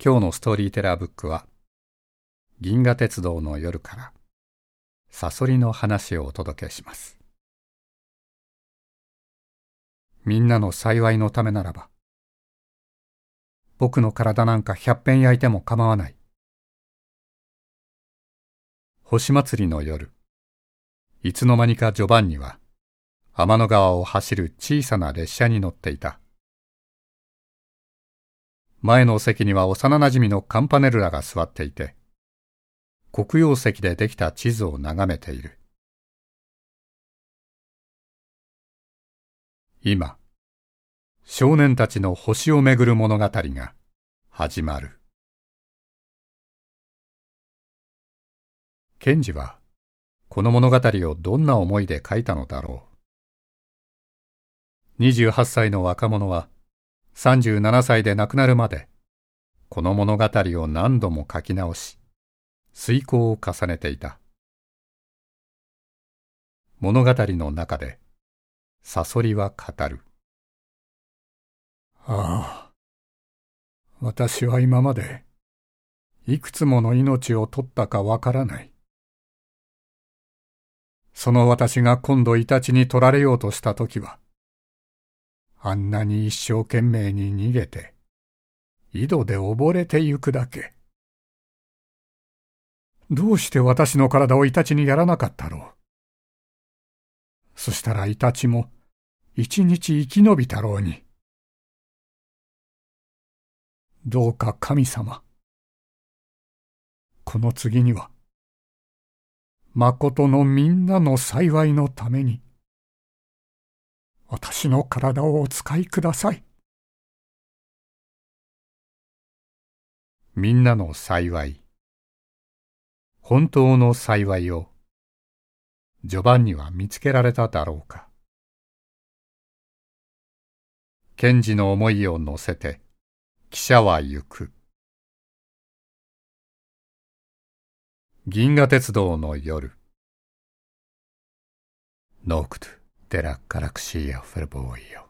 今日のストーリーテラーブックは、銀河鉄道の夜から、サソリの話をお届けします。みんなの幸いのためならば、僕の体なんか百遍焼いても構わない。星祭りの夜、いつの間にかジョバンニは、天の川を走る小さな列車に乗っていた。前の席には幼馴染のカンパネルラが座っていて、黒曜石でできた地図を眺めている。今、少年たちの星をめぐる物語が始まる。ケンジは、この物語をどんな思いで書いたのだろう。28歳の若者は、37歳で亡くなるまで、この物語を何度も書き直し、遂行を重ねていた。物語の中で、サソリは語る。ああ、私は今まで、いくつもの命を取ったかわからない。その私が今度イタチに取られようとしたときは、あんなに一生懸命に逃げて、井戸で溺れてゆくだけ。どうして私の体をイタチにやらなかったろう。そしたらイタチも一日生き延びたろうに。どうか神様。この次には、誠のみんなの幸いのために、私の体をお使いください。みんなの幸い、本当の幸いを、ジョバンニは見つけられただろうか。賢治の思いを乗せて、記者は行く。銀河鉄道の夜。ノークトゥ。デラ・ッカラクシーアフェルボーイよ